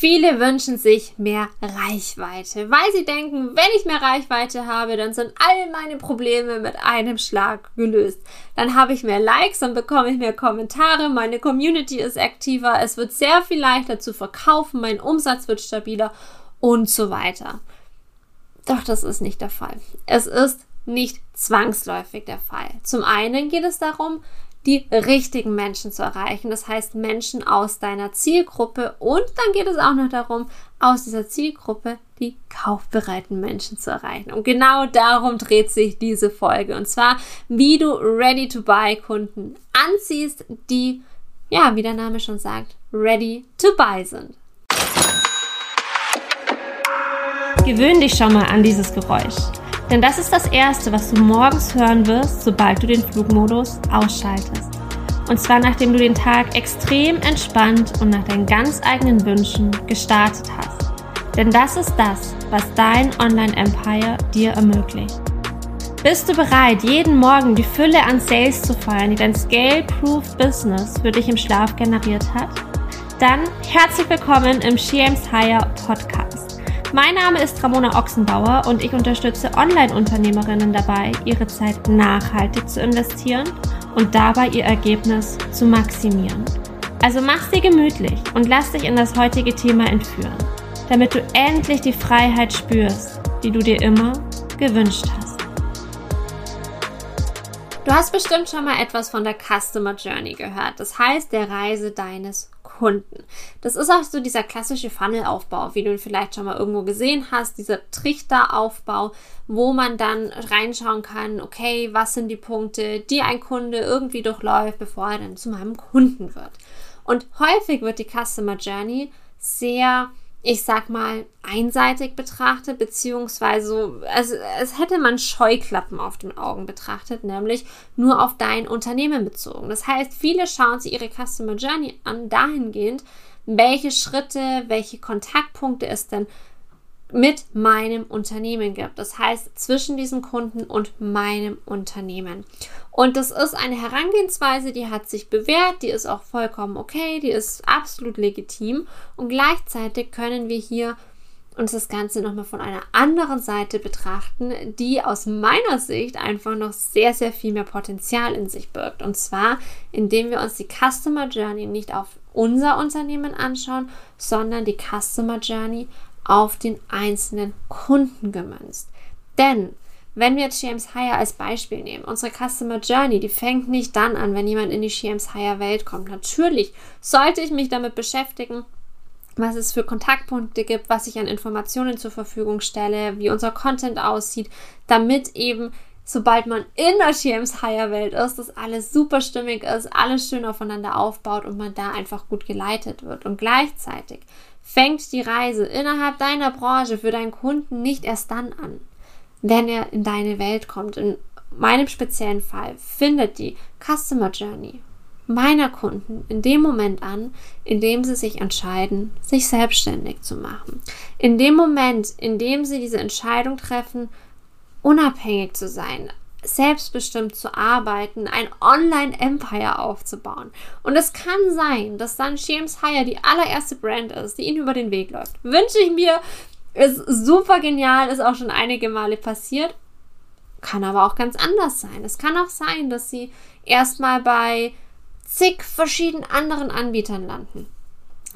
Viele wünschen sich mehr Reichweite, weil sie denken, wenn ich mehr Reichweite habe, dann sind all meine Probleme mit einem Schlag gelöst. Dann habe ich mehr Likes, dann bekomme ich mehr Kommentare, meine Community ist aktiver, es wird sehr viel leichter zu verkaufen, mein Umsatz wird stabiler und so weiter. Doch das ist nicht der Fall. Es ist nicht zwangsläufig der Fall. Zum einen geht es darum, die richtigen Menschen zu erreichen. Das heißt Menschen aus deiner Zielgruppe und dann geht es auch noch darum, aus dieser Zielgruppe die kaufbereiten Menschen zu erreichen. Und genau darum dreht sich diese Folge. Und zwar, wie du Ready-to-Buy-Kunden anziehst, die, ja, wie der Name schon sagt, ready to buy sind. Gewöhn dich schon mal an dieses Geräusch. Denn das ist das Erste, was du morgens hören wirst, sobald du den Flugmodus ausschaltest. Und zwar nachdem du den Tag extrem entspannt und nach deinen ganz eigenen Wünschen gestartet hast. Denn das ist das, was dein Online-Empire dir ermöglicht. Bist du bereit, jeden Morgen die Fülle an Sales zu feiern, die dein Scale-Proof Business für dich im Schlaf generiert hat? Dann herzlich willkommen im She Higher Podcast. Mein Name ist Ramona Ochsenbauer und ich unterstütze Online-Unternehmerinnen dabei, ihre Zeit nachhaltig zu investieren und dabei ihr Ergebnis zu maximieren. Also mach's dir gemütlich und lass dich in das heutige Thema entführen, damit du endlich die Freiheit spürst, die du dir immer gewünscht hast. Du hast bestimmt schon mal etwas von der Customer Journey gehört, das heißt der Reise deines Kunden. Das ist auch so dieser klassische Funnelaufbau, wie du ihn vielleicht schon mal irgendwo gesehen hast, dieser Trichteraufbau, wo man dann reinschauen kann, okay, was sind die Punkte, die ein Kunde irgendwie durchläuft, bevor er dann zu meinem Kunden wird. Und häufig wird die Customer Journey sehr ich sag mal, einseitig betrachtet, beziehungsweise es, es hätte man Scheuklappen auf den Augen betrachtet, nämlich nur auf dein Unternehmen bezogen. Das heißt, viele schauen sich ihre Customer Journey an dahingehend, welche Schritte, welche Kontaktpunkte es denn mit meinem Unternehmen gibt. Das heißt, zwischen diesem Kunden und meinem Unternehmen. Und das ist eine Herangehensweise, die hat sich bewährt, die ist auch vollkommen okay, die ist absolut legitim. Und gleichzeitig können wir hier uns das Ganze nochmal von einer anderen Seite betrachten, die aus meiner Sicht einfach noch sehr, sehr viel mehr Potenzial in sich birgt. Und zwar, indem wir uns die Customer Journey nicht auf unser Unternehmen anschauen, sondern die Customer Journey auf den einzelnen Kunden gemünzt. Denn wenn wir jetzt James Hire als Beispiel nehmen, unsere Customer Journey, die fängt nicht dann an, wenn jemand in die James Hire Welt kommt. Natürlich sollte ich mich damit beschäftigen, was es für Kontaktpunkte gibt, was ich an Informationen zur Verfügung stelle, wie unser Content aussieht, damit eben sobald man in der James Hire Welt ist, dass alles super stimmig ist, alles schön aufeinander aufbaut und man da einfach gut geleitet wird. Und gleichzeitig fängt die Reise innerhalb deiner Branche für deinen Kunden nicht erst dann an, wenn er in deine Welt kommt. In meinem speziellen Fall findet die Customer Journey meiner Kunden in dem Moment an, in dem sie sich entscheiden, sich selbstständig zu machen. In dem Moment, in dem sie diese Entscheidung treffen, unabhängig zu sein, selbstbestimmt zu arbeiten, ein Online-Empire aufzubauen. Und es kann sein, dass dann James Hire die allererste Brand ist, die ihnen über den Weg läuft. Wünsche ich mir, ist super genial, ist auch schon einige Male passiert. Kann aber auch ganz anders sein. Es kann auch sein, dass sie erstmal bei zig verschiedenen anderen Anbietern landen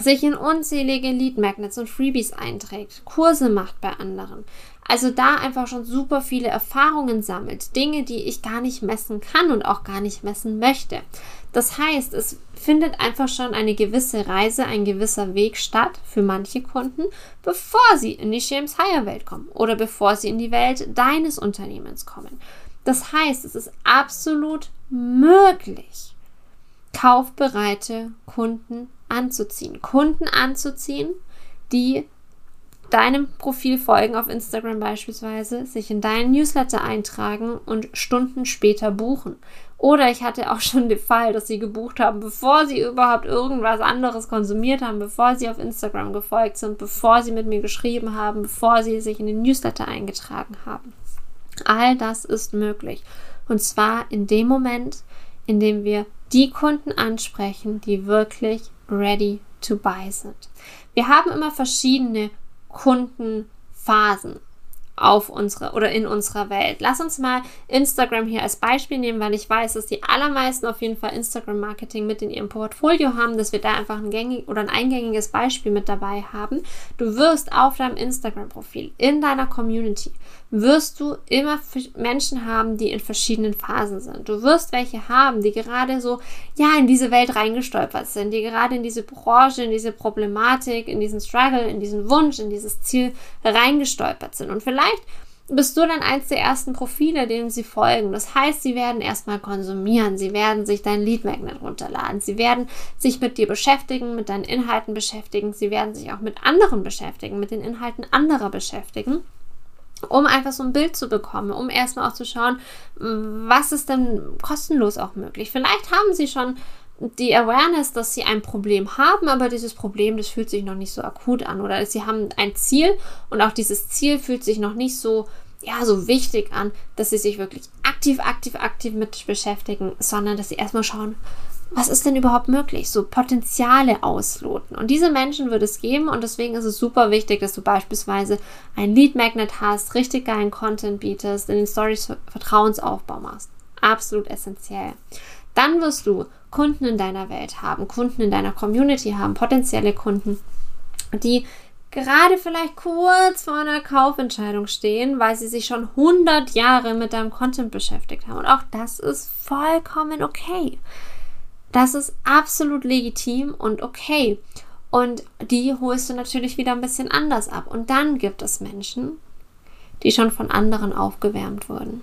sich in unzählige Lead Magnets und Freebies einträgt, Kurse macht bei anderen, also da einfach schon super viele Erfahrungen sammelt, Dinge, die ich gar nicht messen kann und auch gar nicht messen möchte. Das heißt, es findet einfach schon eine gewisse Reise, ein gewisser Weg statt für manche Kunden, bevor sie in die James Hire Welt kommen oder bevor sie in die Welt deines Unternehmens kommen. Das heißt, es ist absolut möglich, kaufbereite Kunden anzuziehen. Kunden anzuziehen, die deinem Profil folgen auf Instagram beispielsweise, sich in deinen Newsletter eintragen und Stunden später buchen. Oder ich hatte auch schon den Fall, dass sie gebucht haben, bevor sie überhaupt irgendwas anderes konsumiert haben, bevor sie auf Instagram gefolgt sind, bevor sie mit mir geschrieben haben, bevor sie sich in den Newsletter eingetragen haben. All das ist möglich. Und zwar in dem Moment, in dem wir die Kunden ansprechen, die wirklich ready to buy sind. Wir haben immer verschiedene Kundenphasen auf unsere oder in unserer Welt. Lass uns mal Instagram hier als Beispiel nehmen, weil ich weiß, dass die allermeisten auf jeden Fall Instagram Marketing mit in ihrem Portfolio haben, dass wir da einfach ein gängig oder ein eingängiges Beispiel mit dabei haben. Du wirst auf deinem Instagram Profil in deiner Community wirst du immer Menschen haben, die in verschiedenen Phasen sind. Du wirst welche haben, die gerade so ja in diese Welt reingestolpert sind, die gerade in diese Branche, in diese Problematik, in diesen Struggle, in diesen Wunsch, in dieses Ziel reingestolpert sind und vielleicht bist du dann eins der ersten Profile, denen sie folgen. Das heißt, sie werden erstmal konsumieren, sie werden sich dein Lead Magnet runterladen, sie werden sich mit dir beschäftigen, mit deinen Inhalten beschäftigen, sie werden sich auch mit anderen beschäftigen, mit den Inhalten anderer beschäftigen um einfach so ein Bild zu bekommen, um erstmal auch zu schauen, was ist denn kostenlos auch möglich. Vielleicht haben sie schon die Awareness, dass sie ein Problem haben, aber dieses Problem, das fühlt sich noch nicht so akut an oder sie haben ein Ziel und auch dieses Ziel fühlt sich noch nicht so ja, so wichtig an, dass sie sich wirklich aktiv, aktiv, aktiv mit beschäftigen, sondern dass sie erstmal schauen, was ist denn überhaupt möglich? So Potenziale ausloten. Und diese Menschen wird es geben und deswegen ist es super wichtig, dass du beispielsweise ein Lead Magnet hast, richtig geilen Content bietest, in den Stories Vertrauensaufbau machst. Absolut essentiell. Dann wirst du Kunden in deiner Welt haben, Kunden in deiner Community haben, potenzielle Kunden, die gerade vielleicht kurz vor einer Kaufentscheidung stehen, weil sie sich schon 100 Jahre mit deinem Content beschäftigt haben. Und auch das ist vollkommen okay. Das ist absolut legitim und okay. Und die holst du natürlich wieder ein bisschen anders ab. Und dann gibt es Menschen, die schon von anderen aufgewärmt wurden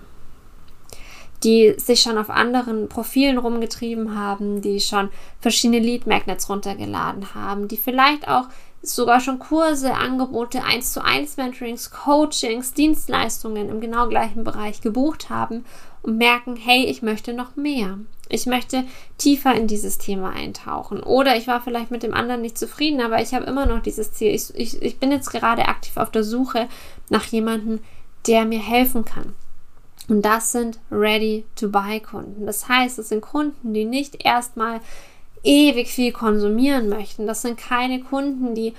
die sich schon auf anderen Profilen rumgetrieben haben, die schon verschiedene Lead Magnets runtergeladen haben, die vielleicht auch sogar schon Kurse, Angebote, 1 zu 1 Mentorings, Coachings, Dienstleistungen im genau gleichen Bereich gebucht haben und merken, hey, ich möchte noch mehr. Ich möchte tiefer in dieses Thema eintauchen. Oder ich war vielleicht mit dem anderen nicht zufrieden, aber ich habe immer noch dieses Ziel. Ich, ich, ich bin jetzt gerade aktiv auf der Suche nach jemandem, der mir helfen kann. Und das sind Ready-to-Buy-Kunden. Das heißt, es sind Kunden, die nicht erstmal ewig viel konsumieren möchten. Das sind keine Kunden, die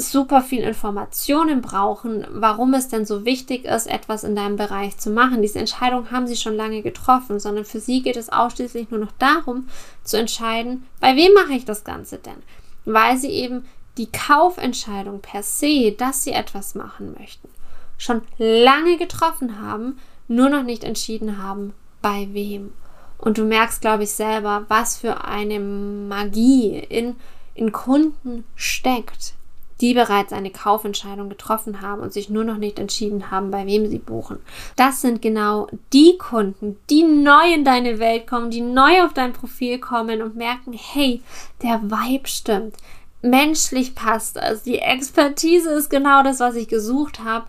super viel Informationen brauchen, warum es denn so wichtig ist, etwas in deinem Bereich zu machen. Diese Entscheidung haben sie schon lange getroffen, sondern für sie geht es ausschließlich nur noch darum, zu entscheiden, bei wem mache ich das Ganze denn? Weil sie eben die Kaufentscheidung per se, dass sie etwas machen möchten, schon lange getroffen haben, nur noch nicht entschieden haben, bei wem. Und du merkst, glaube ich, selber, was für eine Magie in, in Kunden steckt, die bereits eine Kaufentscheidung getroffen haben und sich nur noch nicht entschieden haben, bei wem sie buchen. Das sind genau die Kunden, die neu in deine Welt kommen, die neu auf dein Profil kommen und merken, hey, der Vibe stimmt. Menschlich passt das. Die Expertise ist genau das, was ich gesucht habe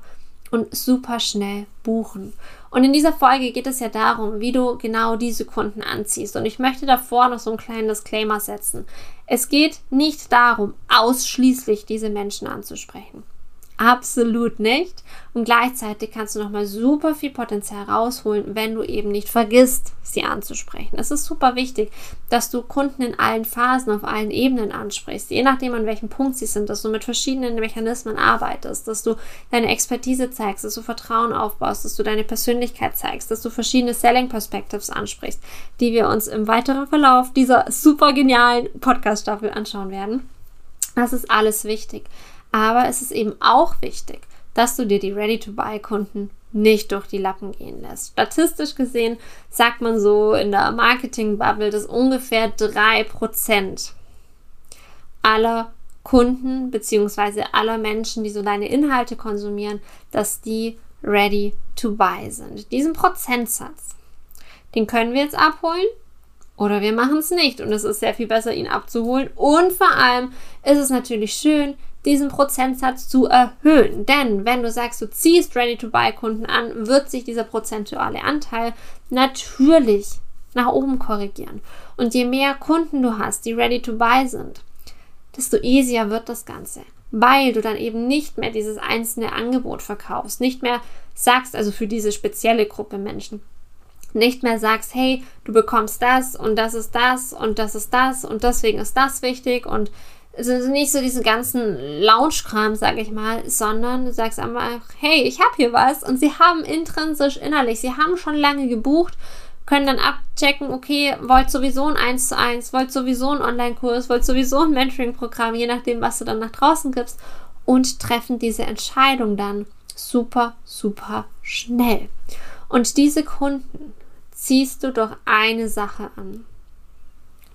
und super schnell buchen. Und in dieser Folge geht es ja darum, wie du genau diese Kunden anziehst. Und ich möchte davor noch so einen kleinen Disclaimer setzen. Es geht nicht darum, ausschließlich diese Menschen anzusprechen. Absolut nicht. Und gleichzeitig kannst du nochmal super viel Potenzial rausholen, wenn du eben nicht vergisst, sie anzusprechen. Es ist super wichtig, dass du Kunden in allen Phasen, auf allen Ebenen ansprichst, je nachdem, an welchem Punkt sie sind, dass du mit verschiedenen Mechanismen arbeitest, dass du deine Expertise zeigst, dass du Vertrauen aufbaust, dass du deine Persönlichkeit zeigst, dass du verschiedene Selling Perspectives ansprichst, die wir uns im weiteren Verlauf dieser super genialen Podcast-Staffel anschauen werden. Das ist alles wichtig. Aber es ist eben auch wichtig, dass du dir die Ready-to-Buy-Kunden nicht durch die Lappen gehen lässt. Statistisch gesehen sagt man so in der Marketing-Bubble, dass ungefähr 3% aller Kunden bzw. aller Menschen, die so deine Inhalte konsumieren, dass die ready to buy sind. Diesen Prozentsatz, den können wir jetzt abholen oder wir machen es nicht. Und es ist sehr viel besser, ihn abzuholen. Und vor allem ist es natürlich schön, diesen Prozentsatz zu erhöhen. Denn wenn du sagst, du ziehst Ready-to-Buy-Kunden an, wird sich dieser prozentuale Anteil natürlich nach oben korrigieren. Und je mehr Kunden du hast, die Ready-to-Buy sind, desto easier wird das Ganze. Weil du dann eben nicht mehr dieses einzelne Angebot verkaufst, nicht mehr sagst, also für diese spezielle Gruppe Menschen, nicht mehr sagst, hey, du bekommst das und das ist das und das ist das und deswegen ist das wichtig und also nicht so diesen ganzen Lounge-Kram, sag ich mal, sondern du sagst einfach, hey, ich habe hier was und sie haben intrinsisch innerlich, sie haben schon lange gebucht, können dann abchecken, okay, wollt sowieso ein 1 zu 1, wollt sowieso ein Online-Kurs, wollt sowieso ein Mentoring-Programm, je nachdem, was du dann nach draußen gibst und treffen diese Entscheidung dann super, super schnell. Und diese Kunden ziehst du durch eine Sache an.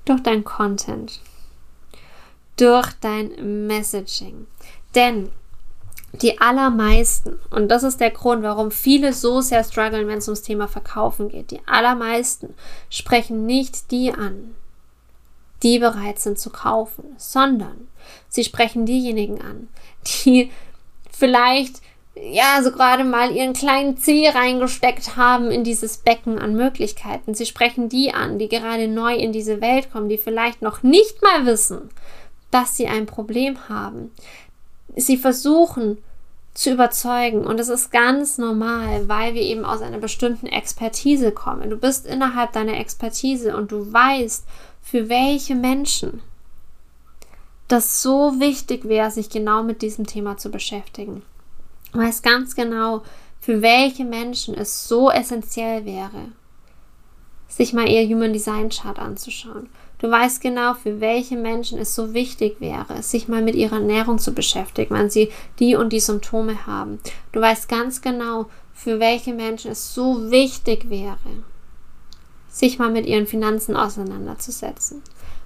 Durch dein Content. Durch dein Messaging. Denn die allermeisten, und das ist der Grund, warum viele so sehr strugglen, wenn es ums Thema Verkaufen geht, die allermeisten sprechen nicht die an, die bereit sind zu kaufen, sondern sie sprechen diejenigen an, die vielleicht ja, so gerade mal ihren kleinen Zeh reingesteckt haben in dieses Becken an Möglichkeiten. Sie sprechen die an, die gerade neu in diese Welt kommen, die vielleicht noch nicht mal wissen, dass sie ein Problem haben. Sie versuchen zu überzeugen und es ist ganz normal, weil wir eben aus einer bestimmten Expertise kommen. Du bist innerhalb deiner Expertise und du weißt, für welche Menschen das so wichtig wäre, sich genau mit diesem Thema zu beschäftigen. Du weißt ganz genau, für welche Menschen es so essentiell wäre, sich mal ihr Human Design Chart anzuschauen. Du weißt genau, für welche Menschen es so wichtig wäre, sich mal mit ihrer Ernährung zu beschäftigen, wenn sie die und die Symptome haben. Du weißt ganz genau, für welche Menschen es so wichtig wäre, sich mal mit ihren Finanzen auseinanderzusetzen.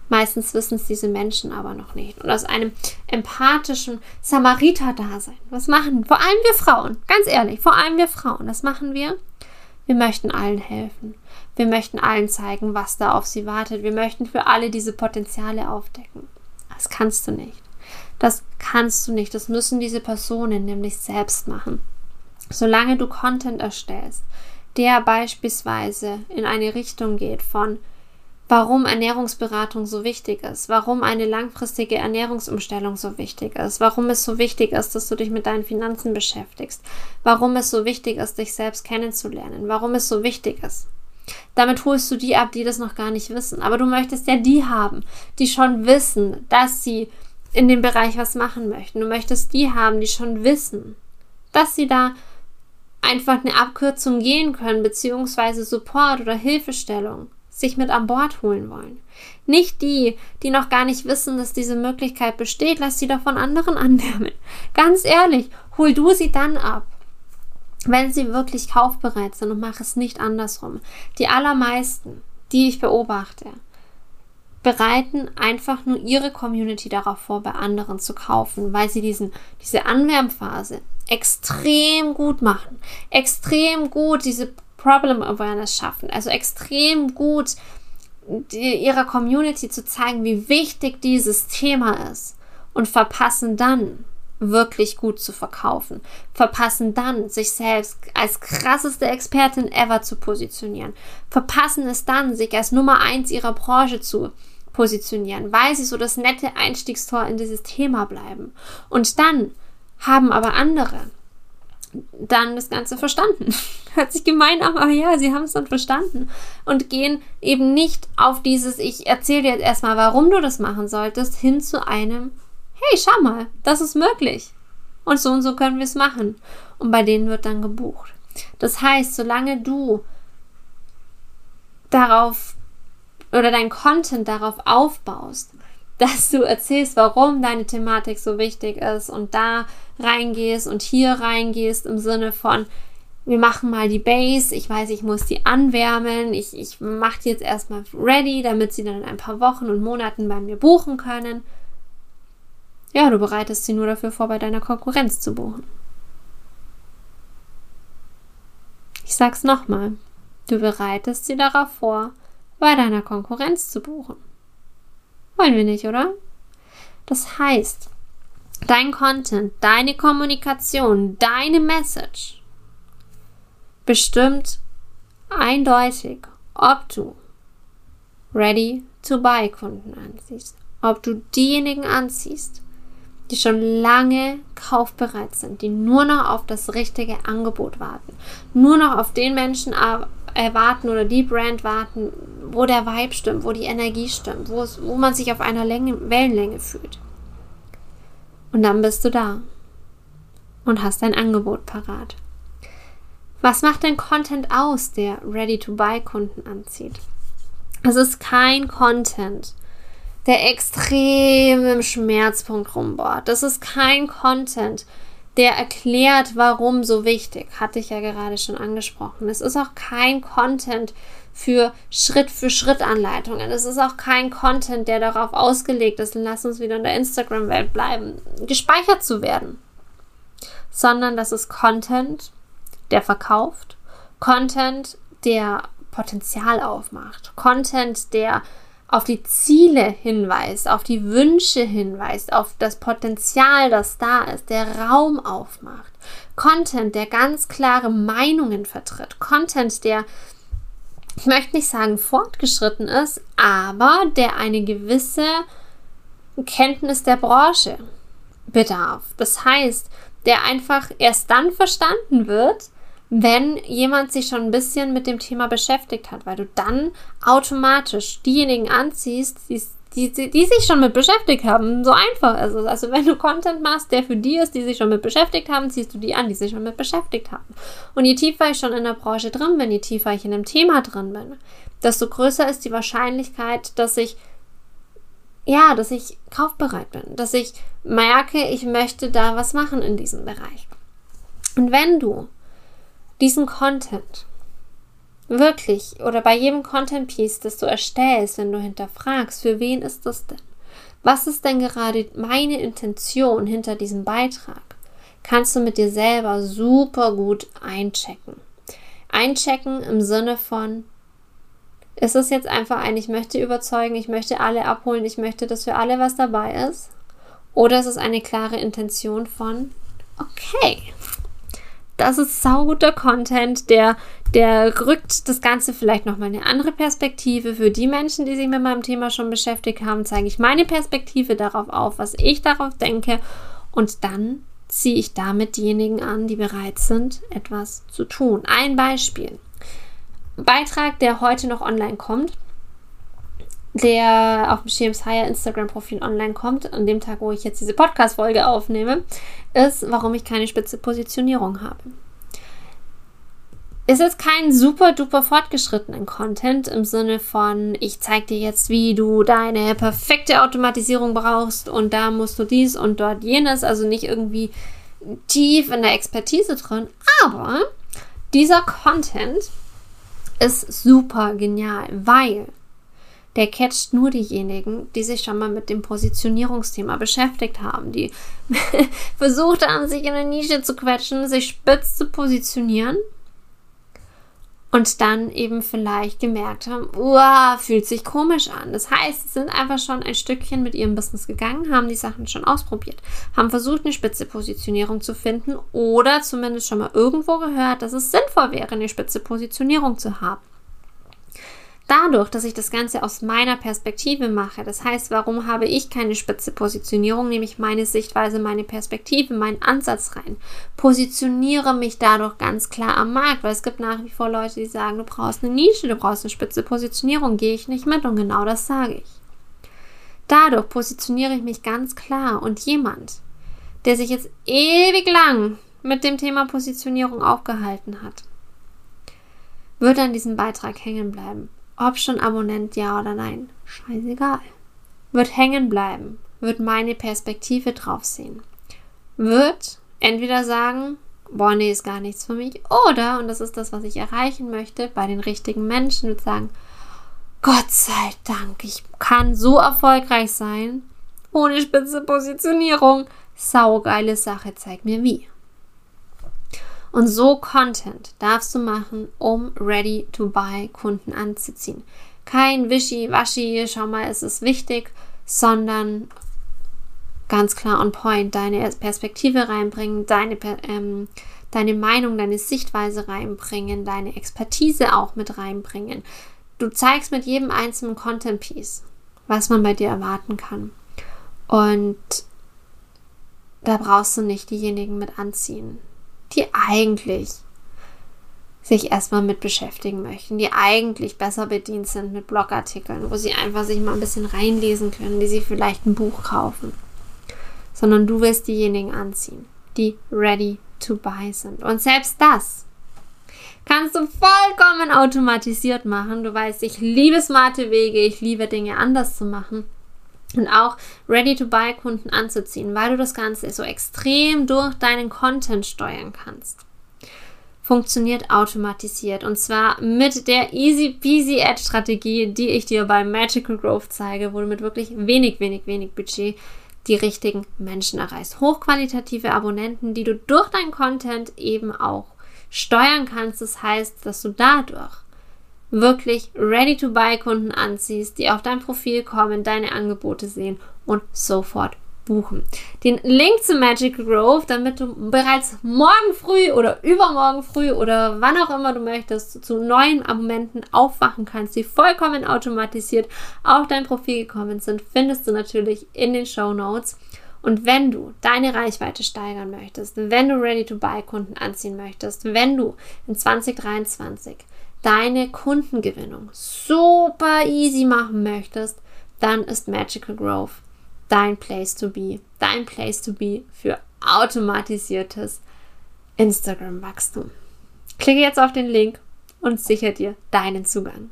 Meistens wissen es diese Menschen aber noch nicht. Und aus einem empathischen Samariter-Dasein, was machen vor allem wir Frauen, ganz ehrlich, vor allem wir Frauen, das machen wir. Wir möchten allen helfen. Wir möchten allen zeigen, was da auf sie wartet. Wir möchten für alle diese Potenziale aufdecken. Das kannst du nicht. Das kannst du nicht. Das müssen diese Personen nämlich selbst machen. Solange du Content erstellst, der beispielsweise in eine Richtung geht von warum Ernährungsberatung so wichtig ist, warum eine langfristige Ernährungsumstellung so wichtig ist, warum es so wichtig ist, dass du dich mit deinen Finanzen beschäftigst, warum es so wichtig ist, dich selbst kennenzulernen, warum es so wichtig ist. Damit holst du die ab, die das noch gar nicht wissen. Aber du möchtest ja die haben, die schon wissen, dass sie in dem Bereich was machen möchten. Du möchtest die haben, die schon wissen, dass sie da einfach eine Abkürzung gehen können, beziehungsweise Support oder Hilfestellung sich mit an Bord holen wollen. Nicht die, die noch gar nicht wissen, dass diese Möglichkeit besteht, lass sie doch von anderen annehmen. Ganz ehrlich, hol du sie dann ab, wenn sie wirklich kaufbereit sind und mach es nicht andersrum. Die allermeisten, die ich beobachte, bereiten einfach nur ihre Community darauf vor, bei anderen zu kaufen, weil sie diesen, diese Anwärmphase extrem gut machen. Extrem gut diese Problem Awareness schaffen. Also extrem gut die, ihrer Community zu zeigen, wie wichtig dieses Thema ist und verpassen dann wirklich gut zu verkaufen. Verpassen dann, sich selbst als krasseste Expertin ever zu positionieren. Verpassen es dann, sich als Nummer eins ihrer Branche zu positionieren, weil sie so das nette Einstiegstor in dieses Thema bleiben. Und dann haben aber andere dann das Ganze verstanden. Hört sich gemein an, aber ja, sie haben es dann verstanden und gehen eben nicht auf dieses, ich erzähle dir jetzt erstmal, warum du das machen solltest, hin zu einem, hey, schau mal, das ist möglich. Und so und so können wir es machen. Und bei denen wird dann gebucht. Das heißt, solange du darauf oder dein Content darauf aufbaust, dass du erzählst, warum deine Thematik so wichtig ist und da reingehst und hier reingehst im Sinne von, wir machen mal die Base, ich weiß, ich muss die anwärmen, ich, ich mache die jetzt erstmal ready, damit sie dann in ein paar Wochen und Monaten bei mir buchen können. Ja, du bereitest sie nur dafür vor, bei deiner Konkurrenz zu buchen. Ich sag's nochmal. Du bereitest sie darauf vor, bei deiner Konkurrenz zu buchen. Wollen wir nicht, oder? Das heißt, dein Content, deine Kommunikation, deine Message bestimmt eindeutig, ob du ready to buy Kunden anziehst, ob du diejenigen anziehst, die schon lange kaufbereit sind, die nur noch auf das richtige Angebot warten, nur noch auf den Menschen erwarten oder die Brand warten, wo der Vibe stimmt, wo die Energie stimmt, wo, es, wo man sich auf einer Länge, Wellenlänge fühlt. Und dann bist du da und hast dein Angebot parat. Was macht dein Content aus, der Ready-to-Buy-Kunden anzieht? Es ist kein Content, der extrem im Schmerzpunkt rumbohrt. Das ist kein Content, der erklärt, warum so wichtig. Hatte ich ja gerade schon angesprochen. Es ist auch kein Content für Schritt für Schritt Anleitungen. Es ist auch kein Content, der darauf ausgelegt ist, lass uns wieder in der Instagram-Welt bleiben, gespeichert zu werden. Sondern das ist Content, der verkauft, Content, der Potenzial aufmacht, Content, der auf die Ziele hinweist, auf die Wünsche hinweist, auf das Potenzial, das da ist, der Raum aufmacht. Content, der ganz klare Meinungen vertritt. Content, der, ich möchte nicht sagen fortgeschritten ist, aber der eine gewisse Kenntnis der Branche bedarf. Das heißt, der einfach erst dann verstanden wird, wenn jemand sich schon ein bisschen mit dem Thema beschäftigt hat, weil du dann automatisch diejenigen anziehst, die, die, die sich schon mit beschäftigt haben. So einfach ist es. Also wenn du Content machst, der für die ist, die sich schon mit beschäftigt haben, ziehst du die an, die sich schon mit beschäftigt haben. Und je tiefer ich schon in der Branche drin bin, je tiefer ich in dem Thema drin bin, desto größer ist die Wahrscheinlichkeit, dass ich ja, dass ich kaufbereit bin, dass ich merke, ich möchte da was machen in diesem Bereich. Und wenn du diesen Content wirklich oder bei jedem Content Piece, das du erstellst, wenn du hinterfragst, für wen ist das denn? Was ist denn gerade meine Intention hinter diesem Beitrag? Kannst du mit dir selber super gut einchecken. Einchecken im Sinne von, ist es jetzt einfach ein, ich möchte überzeugen, ich möchte alle abholen, ich möchte, dass für alle was dabei ist? Oder ist es eine klare Intention von, okay, das ist sauguter Content, der, der rückt das Ganze vielleicht nochmal eine andere Perspektive. Für die Menschen, die sich mit meinem Thema schon beschäftigt haben, zeige ich meine Perspektive darauf auf, was ich darauf denke und dann ziehe ich damit diejenigen an, die bereit sind, etwas zu tun. Ein Beispiel. Beitrag, der heute noch online kommt, der auf dem Schems Higher Instagram-Profil online kommt, an dem Tag, wo ich jetzt diese Podcast-Folge aufnehme, ist, warum ich keine spitze Positionierung habe. Ist jetzt kein super duper fortgeschrittenen Content im Sinne von, ich zeige dir jetzt, wie du deine perfekte Automatisierung brauchst und da musst du dies und dort jenes, also nicht irgendwie tief in der Expertise drin, aber dieser Content ist super genial, weil der catcht nur diejenigen, die sich schon mal mit dem Positionierungsthema beschäftigt haben, die versucht haben, sich in eine Nische zu quetschen, sich spitz zu positionieren und dann eben vielleicht gemerkt haben, uah, fühlt sich komisch an. Das heißt, sie sind einfach schon ein Stückchen mit ihrem Business gegangen, haben die Sachen schon ausprobiert, haben versucht, eine spitze Positionierung zu finden oder zumindest schon mal irgendwo gehört, dass es sinnvoll wäre, eine spitze Positionierung zu haben. Dadurch, dass ich das Ganze aus meiner Perspektive mache, das heißt, warum habe ich keine spitze Positionierung, nehme ich meine Sichtweise, meine Perspektive, meinen Ansatz rein, positioniere mich dadurch ganz klar am Markt, weil es gibt nach wie vor Leute, die sagen, du brauchst eine Nische, du brauchst eine spitze Positionierung, gehe ich nicht mit und genau das sage ich. Dadurch positioniere ich mich ganz klar und jemand, der sich jetzt ewig lang mit dem Thema Positionierung aufgehalten hat, wird an diesem Beitrag hängen bleiben ob schon Abonnent ja oder nein, scheißegal. Wird hängen bleiben, wird meine Perspektive drauf sehen. Wird entweder sagen, boah, nee, ist gar nichts für mich, oder, und das ist das, was ich erreichen möchte, bei den richtigen Menschen wird sagen, Gott sei Dank, ich kann so erfolgreich sein, ohne spitze Positionierung. Saugeile Sache, zeig mir wie. Und so Content darfst du machen, um ready-to-buy Kunden anzuziehen. Kein Wischi-Waschi, schau mal, es ist wichtig, sondern ganz klar on point deine Perspektive reinbringen, deine, ähm, deine Meinung, deine Sichtweise reinbringen, deine Expertise auch mit reinbringen. Du zeigst mit jedem einzelnen Content Piece, was man bei dir erwarten kann. Und da brauchst du nicht diejenigen mit anziehen die eigentlich sich erstmal mit beschäftigen möchten, die eigentlich besser bedient sind mit Blogartikeln, wo sie einfach sich mal ein bisschen reinlesen können, die sie vielleicht ein Buch kaufen. sondern du willst diejenigen anziehen, die ready to buy sind. Und selbst das kannst du vollkommen automatisiert machen. Du weißt, ich liebe smarte Wege, ich liebe Dinge anders zu machen und auch Ready-to-Buy-Kunden anzuziehen, weil du das Ganze so extrem durch deinen Content steuern kannst. Funktioniert automatisiert und zwar mit der Easy Peasy Ad Strategie, die ich dir bei Magical Growth zeige, wo du mit wirklich wenig, wenig, wenig Budget die richtigen Menschen erreichst. Hochqualitative Abonnenten, die du durch deinen Content eben auch steuern kannst. Das heißt, dass du dadurch wirklich Ready-to-Buy-Kunden anziehst, die auf dein Profil kommen, deine Angebote sehen und sofort buchen. Den Link zu Magical Grove, damit du bereits morgen früh oder übermorgen früh oder wann auch immer du möchtest, zu neuen Abonnenten aufwachen kannst, die vollkommen automatisiert auf dein Profil gekommen sind, findest du natürlich in den Show Notes. Und wenn du deine Reichweite steigern möchtest, wenn du Ready-to-Buy-Kunden anziehen möchtest, wenn du in 2023 deine Kundengewinnung super easy machen möchtest, dann ist Magical Growth dein Place to be. Dein Place to be für automatisiertes Instagram-Wachstum. Klicke jetzt auf den Link und sichere dir deinen Zugang.